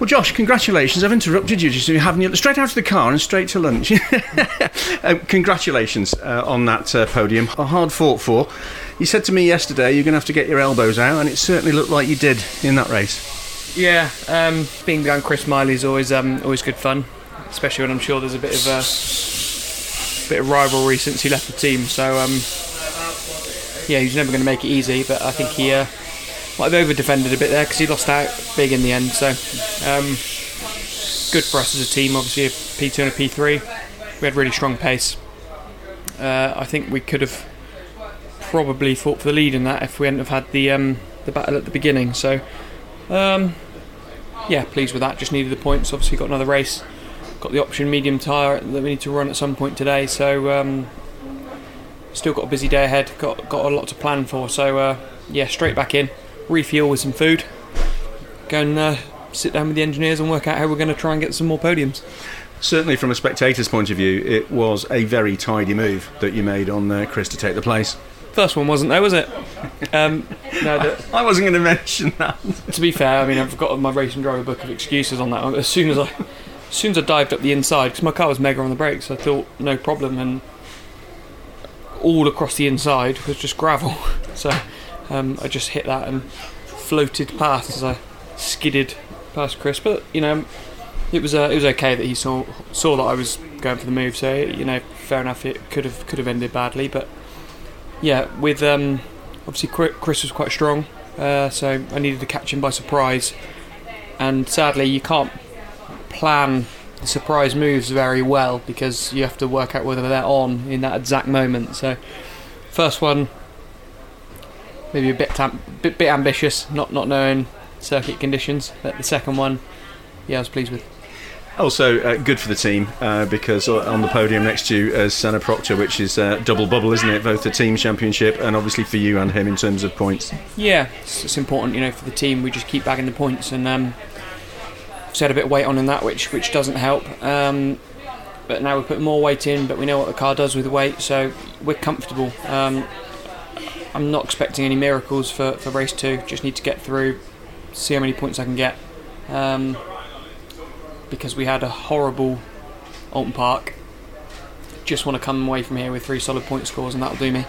Well, Josh, congratulations. I've interrupted you just having you straight out of the car and straight to lunch. uh, congratulations uh, on that uh, podium. A hard fought for. You said to me yesterday you're going to have to get your elbows out, and it certainly looked like you did in that race. Yeah, um, being behind Chris Smiley is always um, always good fun, especially when I'm sure there's a bit of a bit of rivalry since he left the team. So um, yeah, he's never going to make it easy, but I think he uh, have over defended a bit there because he lost out big in the end. So um, good for us as a team. Obviously, a P2 and a P3, we had really strong pace. Uh, I think we could have probably fought for the lead in that if we hadn't have had the um, the battle at the beginning. So um, yeah, pleased with that. Just needed the points. Obviously, got another race. Got the option medium tyre that we need to run at some point today. So um, still got a busy day ahead. Got got a lot to plan for. So uh, yeah, straight back in, refuel with some food, go and uh, sit down with the engineers and work out how we're going to try and get some more podiums. Certainly, from a spectator's point of view, it was a very tidy move that you made on uh, Chris to take the place. First one wasn't there, was it? Um, no, the, I wasn't going to mention that. to be fair, I mean I've got my racing driver book of excuses on that. As soon as I, as soon as I dived up the inside, because my car was mega on the brakes, I thought no problem, and all across the inside was just gravel. So um, I just hit that and floated past as I skidded past Chris. But you know, it was uh, it was okay that he saw saw that I was going for the move. So you know, fair enough. It could have could have ended badly, but yeah, with um, obviously Chris was quite strong, uh, so I needed to catch him by surprise. And sadly, you can't plan the surprise moves very well because you have to work out whether they're on in that exact moment. So, first one, maybe a bit tam- bit, bit ambitious, not not knowing circuit conditions. But the second one, yeah, I was pleased with. Also, uh, good for the team uh, because on the podium next to you is Senna Proctor, which is uh, double bubble, isn't it? Both the team championship and obviously for you and him in terms of points. Yeah, it's, it's important, you know, for the team. We just keep bagging the points, and um, set a bit of weight on in that, which which doesn't help. Um, but now we're putting more weight in, but we know what the car does with the weight, so we're comfortable. Um, I'm not expecting any miracles for, for race two. Just need to get through, see how many points I can get. Um, because we had a horrible Oulton Park. Just want to come away from here with three solid point scores, and that'll do me.